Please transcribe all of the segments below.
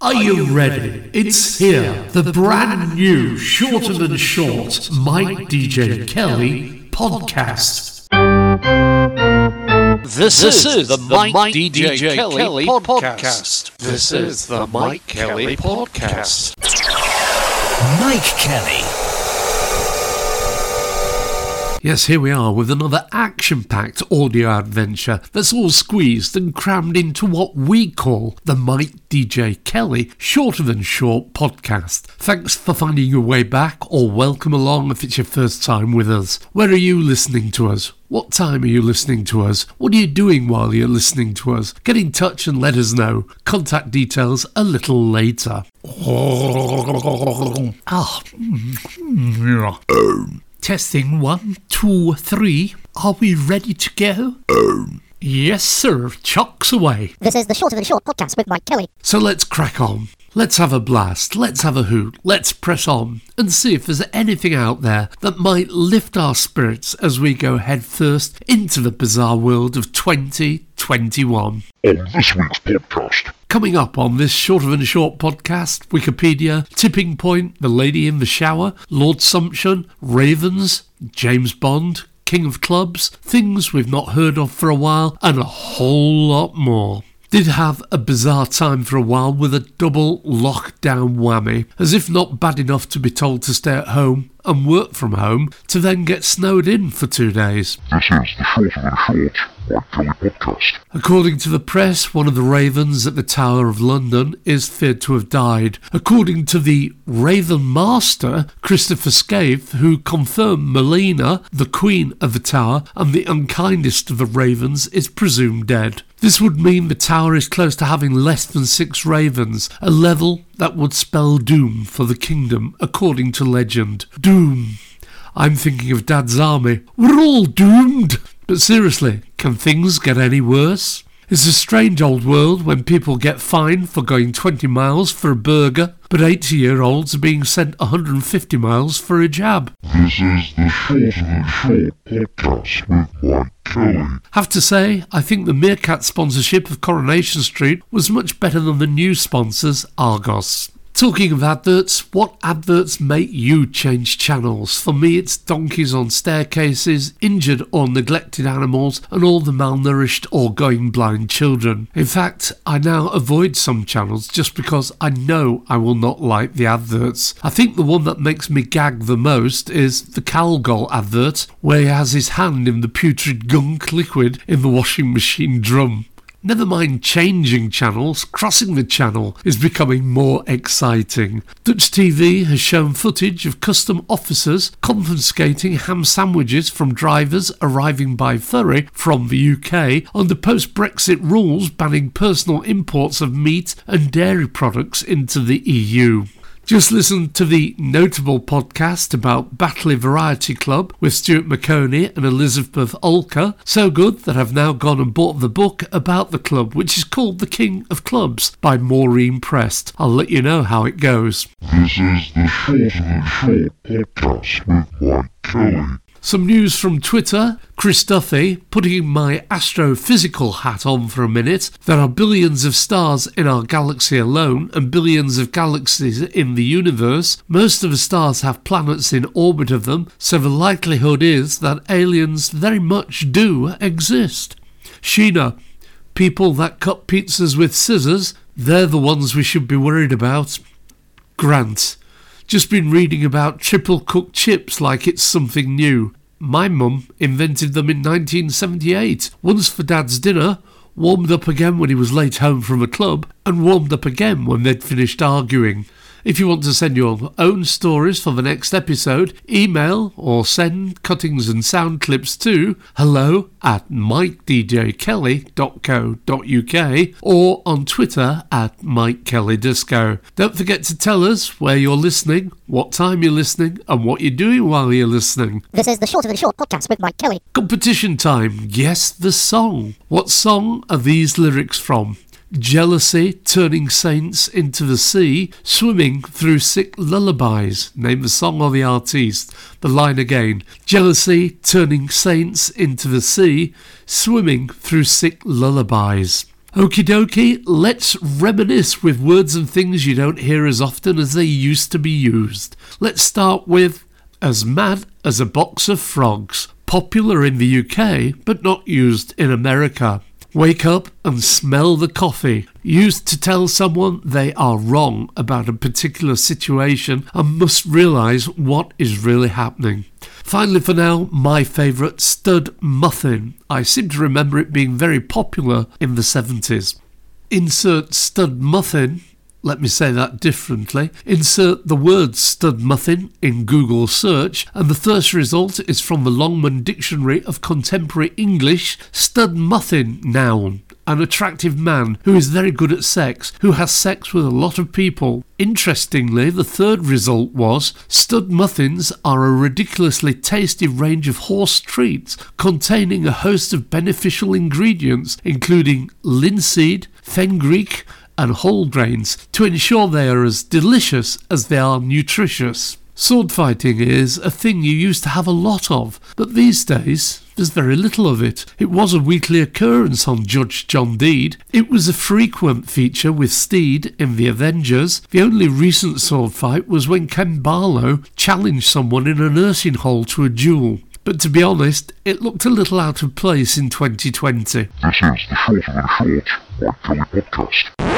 Are you ready? It's here, the brand new Shorter Than Short Mike DJ Kelly podcast. This, this is the Mike, Mike DJ, DJ Kelly, Kelly podcast. This is the Mike Kelly podcast. Mike Kelly. Yes, here we are with another action packed audio adventure that's all squeezed and crammed into what we call the Mike DJ Kelly Shorter Than Short podcast. Thanks for finding your way back, or welcome along if it's your first time with us. Where are you listening to us? What time are you listening to us? What are you doing while you're listening to us? Get in touch and let us know. Contact details a little later. Ah. Hmm, hmm, um, Testing one, two, three. Are we ready to go? Um. Yes, sir. Chocks away. This is the Shorter Than Short podcast with Mike Kelly. So let's crack on. Let's have a blast. Let's have a hoot. Let's press on and see if there's anything out there that might lift our spirits as we go headfirst into the bizarre world of 2021. On this week's podcast. Coming up on this Shorter Than a Short podcast, Wikipedia, Tipping Point, The Lady in the Shower, Lord Sumption, Ravens, James Bond, King of Clubs, things we've not heard of for a while, and a whole lot more. Did have a bizarre time for a while with a double lockdown whammy, as if not bad enough to be told to stay at home and work from home, to then get snowed in for two days. This is the Short Kelly podcast. According to the press, one of the ravens at the Tower of London is feared to have died. According to the Raven Master, Christopher Scaife, who confirmed Merlina, the Queen of the Tower and the unkindest of the ravens, is presumed dead. This would mean the tower is close to having less than six ravens, a level that would spell doom for the kingdom, according to legend. Doom. I'm thinking of Dad's army. We're all doomed. But seriously, can things get any worse? It's a strange old world when people get fined for going 20 miles for a burger, but 80 year olds are being sent 150 miles for a jab. This is the Shorter Than Short podcast with Mike Kelly. Have to say, I think the Meerkat sponsorship of Coronation Street was much better than the new sponsors, Argos. Talking of adverts, what adverts make you change channels? For me, it's donkeys on staircases, injured or neglected animals, and all the malnourished or going blind children. In fact, I now avoid some channels just because I know I will not like the adverts. I think the one that makes me gag the most is the Calgon advert, where he has his hand in the putrid gunk liquid in the washing machine drum. Never mind changing channels, crossing the channel is becoming more exciting. Dutch TV has shown footage of custom officers confiscating ham sandwiches from drivers arriving by ferry from the UK under post Brexit rules banning personal imports of meat and dairy products into the EU. Just listen to the notable podcast about Batley Variety Club with Stuart Maconie and Elizabeth Alker. So good that I've now gone and bought the book about the club, which is called The King of Clubs by Maureen Prest. I'll let you know how it goes. This is the Shorter Than Short podcast with Mike Kelly. Some news from Twitter. Chris Duffy, putting my astrophysical hat on for a minute. There are billions of stars in our galaxy alone and billions of galaxies in the universe. Most of the stars have planets in orbit of them, so the likelihood is that aliens very much do exist. Sheena, people that cut pizzas with scissors, they're the ones we should be worried about. Grant, just been reading about triple cooked chips like it's something new. My mum invented them in 1978, once for Dad's dinner, warmed up again when he was late home from a club, and warmed up again when they'd finished arguing. If you want to send your own stories for the next episode, email or send cuttings and sound clips to hello at mikedjkelly.co.uk or on Twitter at MikeKellyDisco. Don't forget to tell us where you're listening, what time you're listening, and what you're doing while you're listening. This is the Shorter Than Short podcast with Mike Kelly. Competition time. Guess the song. What song are these lyrics from? Jealousy turning saints into the sea, swimming through sick lullabies. Name the song or the artiste. The line again. Jealousy turning saints into the sea, swimming through sick lullabies. Okie dokie, let's reminisce with words and things you don't hear as often as they used to be used. Let's start with as mad as a box of frogs, popular in the UK but not used in America. Wake up and smell the coffee. Used to tell someone they are wrong about a particular situation and must realise what is really happening. Finally, for now, my favourite stud muffin. I seem to remember it being very popular in the 70s. Insert stud muffin let me say that differently. Insert the word stud muffin in Google search, and the first result is from the Longman Dictionary of Contemporary English stud muffin noun. An attractive man who is very good at sex, who has sex with a lot of people. Interestingly, the third result was stud muffins are a ridiculously tasty range of horse treats containing a host of beneficial ingredients, including linseed, fenugreek, and whole grains to ensure they are as delicious as they are nutritious. Sword fighting is a thing you used to have a lot of, but these days there's very little of it. It was a weekly occurrence on Judge John Deed. It was a frequent feature with Steed in The Avengers. The only recent sword fight was when Ken Barlow challenged someone in a nursing hole to a duel. But to be honest, it looked a little out of place in 2020. This is the Short of the Short, podcast.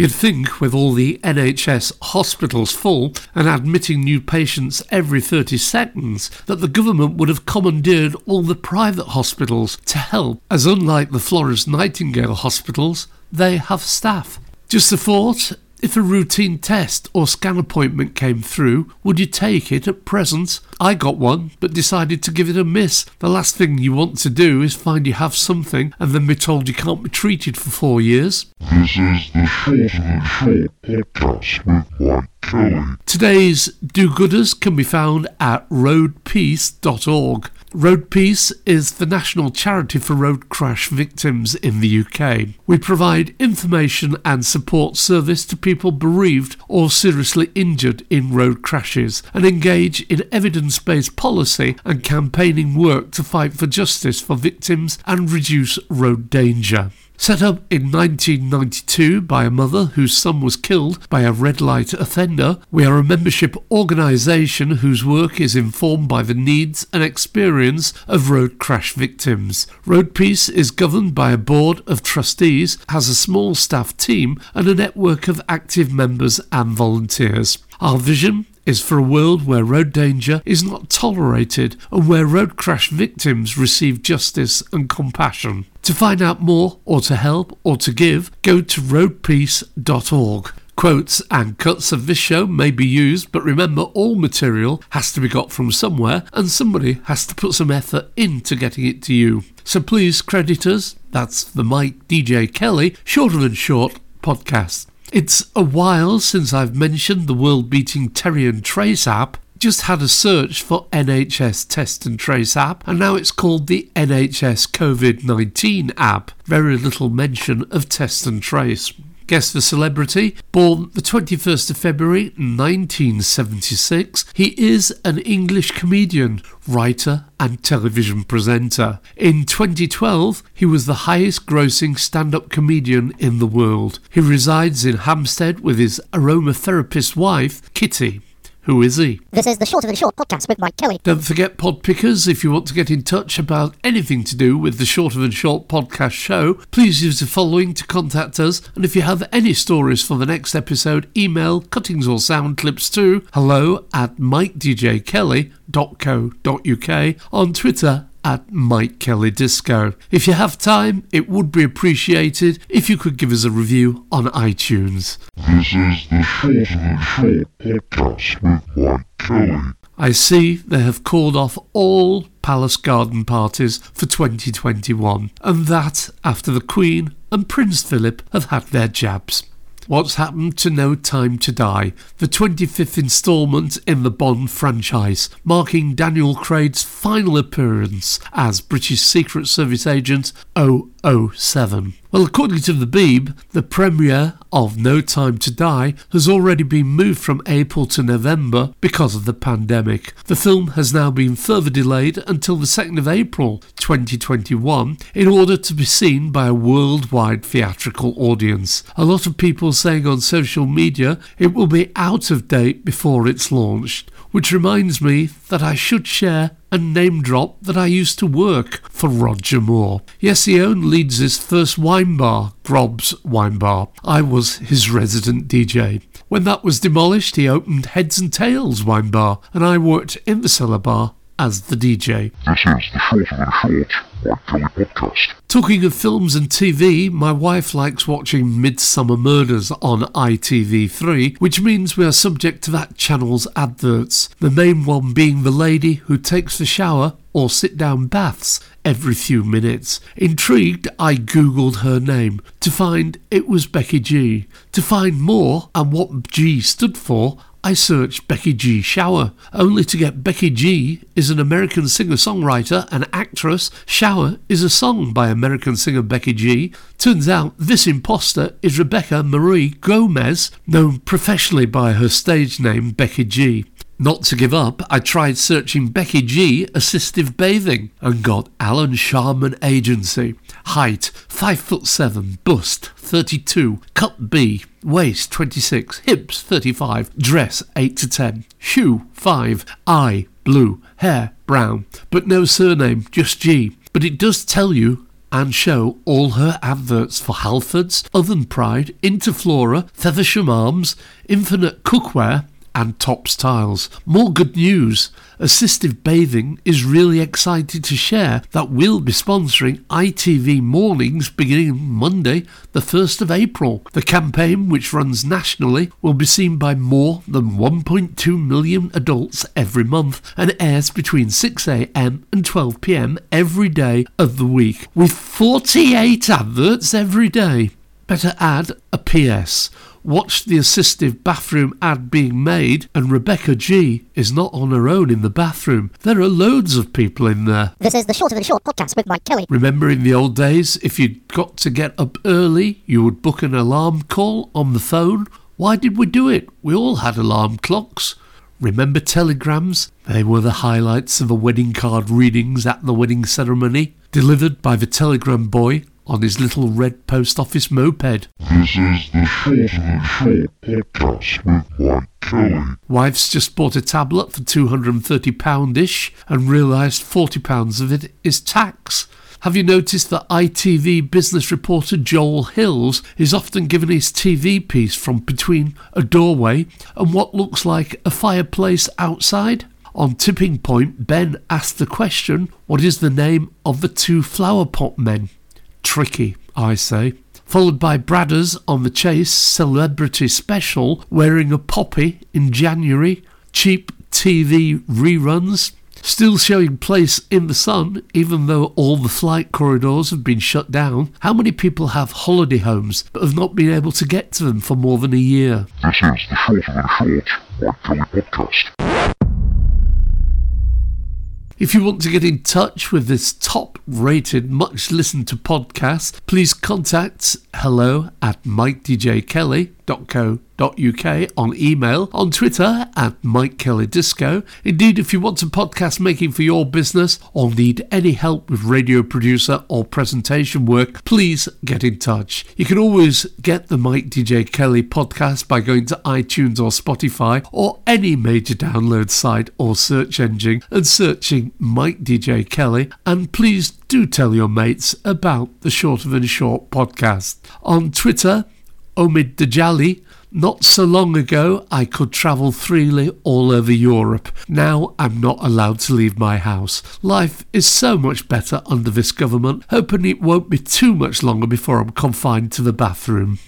You'd think, with all the NHS hospitals full and admitting new patients every 30 seconds, that the government would have commandeered all the private hospitals to help, as unlike the Florence Nightingale hospitals, they have staff. Just a thought, if a routine test or scan appointment came through, would you take it at present? I got one, but decided to give it a miss. The last thing you want to do is find you have something and then be told you can't be treated for four years. This is the Short of the Short podcast with Mike Kelly. Today's do-gooders can be found at roadpeace.org. Road Peace is the national charity for road crash victims in the UK. We provide information and support service to people bereaved or seriously injured in road crashes and engage in evidence based policy and campaigning work to fight for justice for victims and reduce road danger. Set up in 1992 by a mother whose son was killed by a red light offender, we are a membership organisation whose work is informed by the needs and experience of road crash victims. Road Peace is governed by a board of trustees, has a small staff team, and a network of active members and volunteers. Our vision is for a world where road danger is not tolerated and where road crash victims receive justice and compassion. To find out more or to help or to give, go to roadpeace.org. Quotes and cuts of this show may be used, but remember all material has to be got from somewhere and somebody has to put some effort into getting it to you. So please credit us, that's the Mike DJ Kelly, Shorter Than Short podcast. It's a while since I've mentioned the world beating Terry and Trace app. Just had a search for NHS Test and Trace app, and now it's called the NHS COVID 19 app. Very little mention of Test and Trace. Guess the celebrity, born the 21st of February 1976, he is an English comedian, writer, and television presenter. In 2012, he was the highest grossing stand up comedian in the world. He resides in Hampstead with his aromatherapist wife, Kitty. Who is he? This is the Short of the Short podcast with Mike Kelly. Don't forget pod pickers if you want to get in touch about anything to do with the Shorter Than Short podcast show. Please use the following to contact us. And if you have any stories for the next episode, email cuttings or sound clips to hello at mikedjkelly.co.uk on Twitter at Mike Kelly Disco. If you have time, it would be appreciated if you could give us a review on iTunes. This is the Short of the Short podcast with Mike Kelly. I see they have called off all Palace Garden parties for 2021, and that after the Queen and Prince Philip have had their jabs. What's happened to No Time to Die, the 25th instalment in the Bond franchise, marking Daniel Craig's final appearance as British Secret Service Agent 007. Well, according to the Beeb, the premiere of No Time to Die has already been moved from April to November because of the pandemic. The film has now been further delayed until the 2nd of April 2021 in order to be seen by a worldwide theatrical audience. A lot of people saying on social media it will be out of date before it's launched, which reminds me that I should share and name drop that I used to work for Roger Moore. Yes, he owned Leeds' first wine bar, Grob's Wine Bar. I was his resident DJ. When that was demolished, he opened Heads and Tails Wine Bar, and I worked in the cellar bar as the DJ. This is the Short of the Short Mike Kelly podcast. Talking of films and TV, my wife likes watching Midsomer Murders on ITV3, which means we are subject to that channel's adverts. The main one being the lady who takes the shower or sit down baths every few minutes. Intrigued, I googled her name to find it was Becky G. To find more and what G stood for, I searched Becky G Shower, only to get Becky G is an American singer songwriter and actress. Shower is a song by American singer Becky G. Turns out this imposter is Rebecca Marie Gomez, known professionally by her stage name Becky G. Not to give up, I tried searching Becky G assistive bathing and got Alan Sharman Agency. Height 5 foot 7, bust 32, cup B, waist 26, hips 35, dress 8 to 10, shoe 5, eye blue, hair brown, but no surname, just G. But it does tell you and show all her adverts for Halfords, Oven Pride, Interflora, Feversham Arms, Infinite Cookware, and Tops Tiles. More good news. Assistive Bathing is really excited to share that we'll be sponsoring ITV Mornings beginning Monday, the 1st of April. The campaign, which runs nationally, will be seen by more than 1.2 million adults every month and airs between 6am and 12pm every day of the week, with 48 adverts every day. Better add a PS watched the assistive bathroom ad being made, and Rebecca G is not on her own in the bathroom. There are loads of people in there. This is the Short of the Short podcast with Mike Kelly. Remember in the old days, if you'd got to get up early, you would book an alarm call on the phone? Why did we do it? We all had alarm clocks. Remember telegrams? They were the highlights of the wedding card readings at the wedding ceremony, delivered by the telegram boy on his little red post office moped. This is the Short of the Short podcast with Mike Kelly. Wife's just bought a tablet for £230 ish and realised £40 of it is tax. Have you noticed that ITV business reporter Joel Hills is often given his TV piece from between a doorway and what looks like a fireplace outside? On Tipping Point, Ben asked the question, What is the name of the two flower pot men? Tricky, I say. Followed by Bradders on the Chase Celebrity Special, wearing a poppy in January, cheap TV reruns, still showing place in the sun, even though all the flight corridors have been shut down. How many people have holiday homes but have not been able to get to them for more than a year? This is the Short of the Short Kelly podcast. If you want to get in touch with this top rated, much listened to podcast, please contact hello at mikedjkelly.co.uk on email, on Twitter at Mike Kelly Disco. Indeed, if you want a podcast making for your business or need any help with radio producer or presentation work, please get in touch. You can always get the Mike DJ Kelly podcast by going to iTunes or Spotify or any major download site or search engine and searching Mike DJ Kelly. And please do tell your mates about the Short of and Short podcast. On Twitter, Omid Djalili. Not so long ago, I could travel freely all over Europe. Now I'm not allowed to leave my house. Life is so much better under this government, hoping it won't be too much longer before I'm confined to the bathroom.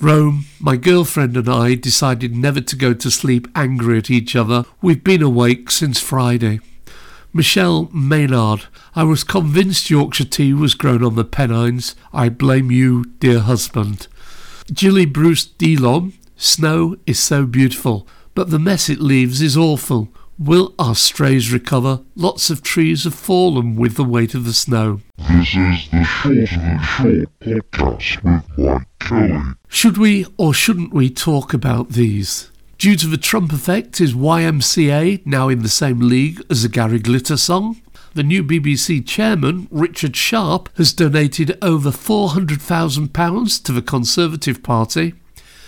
Rome, my girlfriend and I decided never to go to sleep angry at each other. We've been awake since Friday. Michelle Maynard, I was convinced Yorkshire tea was grown on the Pennines. I blame you, dear husband. Julie Bruce Delon, snow is so beautiful, but the mess it leaves is awful. Will our strays recover? Lots of trees have fallen with the weight of the snow. This is the Shorter Than Short podcast with Mike Kelly. Should we or shouldn't we talk about these? Due to the Trump effect, is YMCA now in the same league as a Gary Glitter song? The new BBC chairman, Richard Sharp, has donated over £400,000 to the Conservative Party,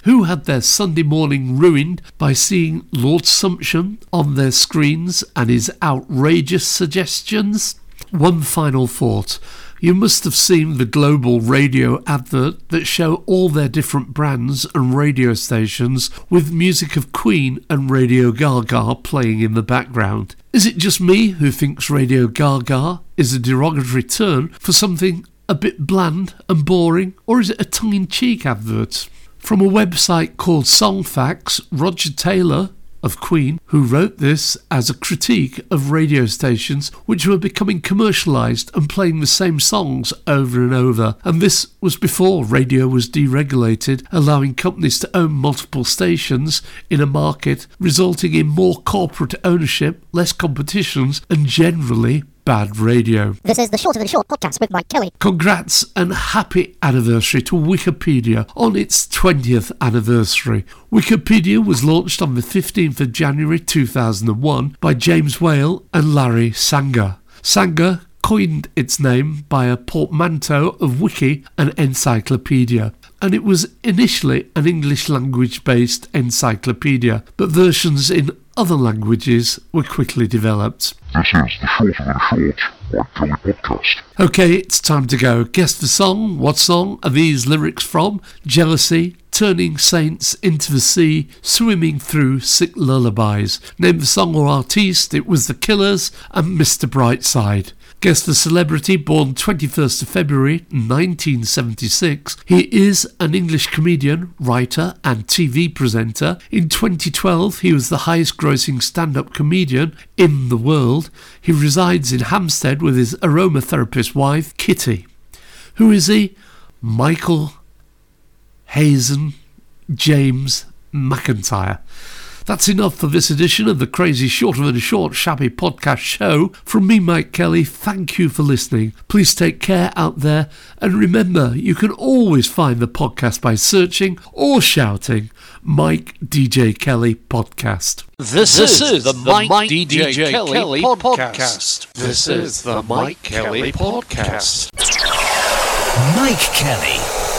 who had their Sunday morning ruined by seeing Lord Sumption on their screens and his outrageous suggestions. One final thought. You must have seen the global radio advert that show all their different brands and radio stations with music of Queen and Radio Gaga playing in the background. Is it just me who thinks Radio Gaga is a derogatory term for something a bit bland and boring, or is it a tongue in cheek advert? From a website called Songfacts, Roger Taylor of Queen, who wrote this as a critique of radio stations which were becoming commercialised and playing the same songs over and over. And this was before radio was deregulated, allowing companies to own multiple stations in a market, resulting in more corporate ownership, less competitions, and generally bad radio. This is the Shorter Than Short podcast with Mike Kelly. Congrats and happy anniversary to Wikipedia on its 20th anniversary. Wikipedia was launched on the 15th of January 2001 by James Whale and Larry Sanger. Sanger coined its name by a portmanteau of wiki and encyclopedia, and it was initially an English language based encyclopedia, but versions in other languages were quickly developed. This is the Shorter Than Short Mike Kelly podcast. Okay, it's time to go. Guess the song. What song are these lyrics from? Jealousy, turning saints into the sea, swimming through sick lullabies. Name the song or artiste. It was The Killers and Mr. Brightside. Guess the celebrity born 21st of February 1976. He is an English comedian, writer, and TV presenter. In 2012, he was the highest grossing stand up comedian in the world. He resides in Hampstead with his aromatherapist wife, Kitty. Who is he? Michael Hazen James McIntyre. That's enough for this edition of the Crazy Shorter Than Short Shabby podcast show. From me, Mike Kelly, thank you for listening. Please take care out there, and remember, you can always find the podcast by searching or shouting Mike DJ Kelly Podcast. This, is, the, Mike, DJ, Kelly, podcast. This is the Mike Kelly podcast. Mike Kelly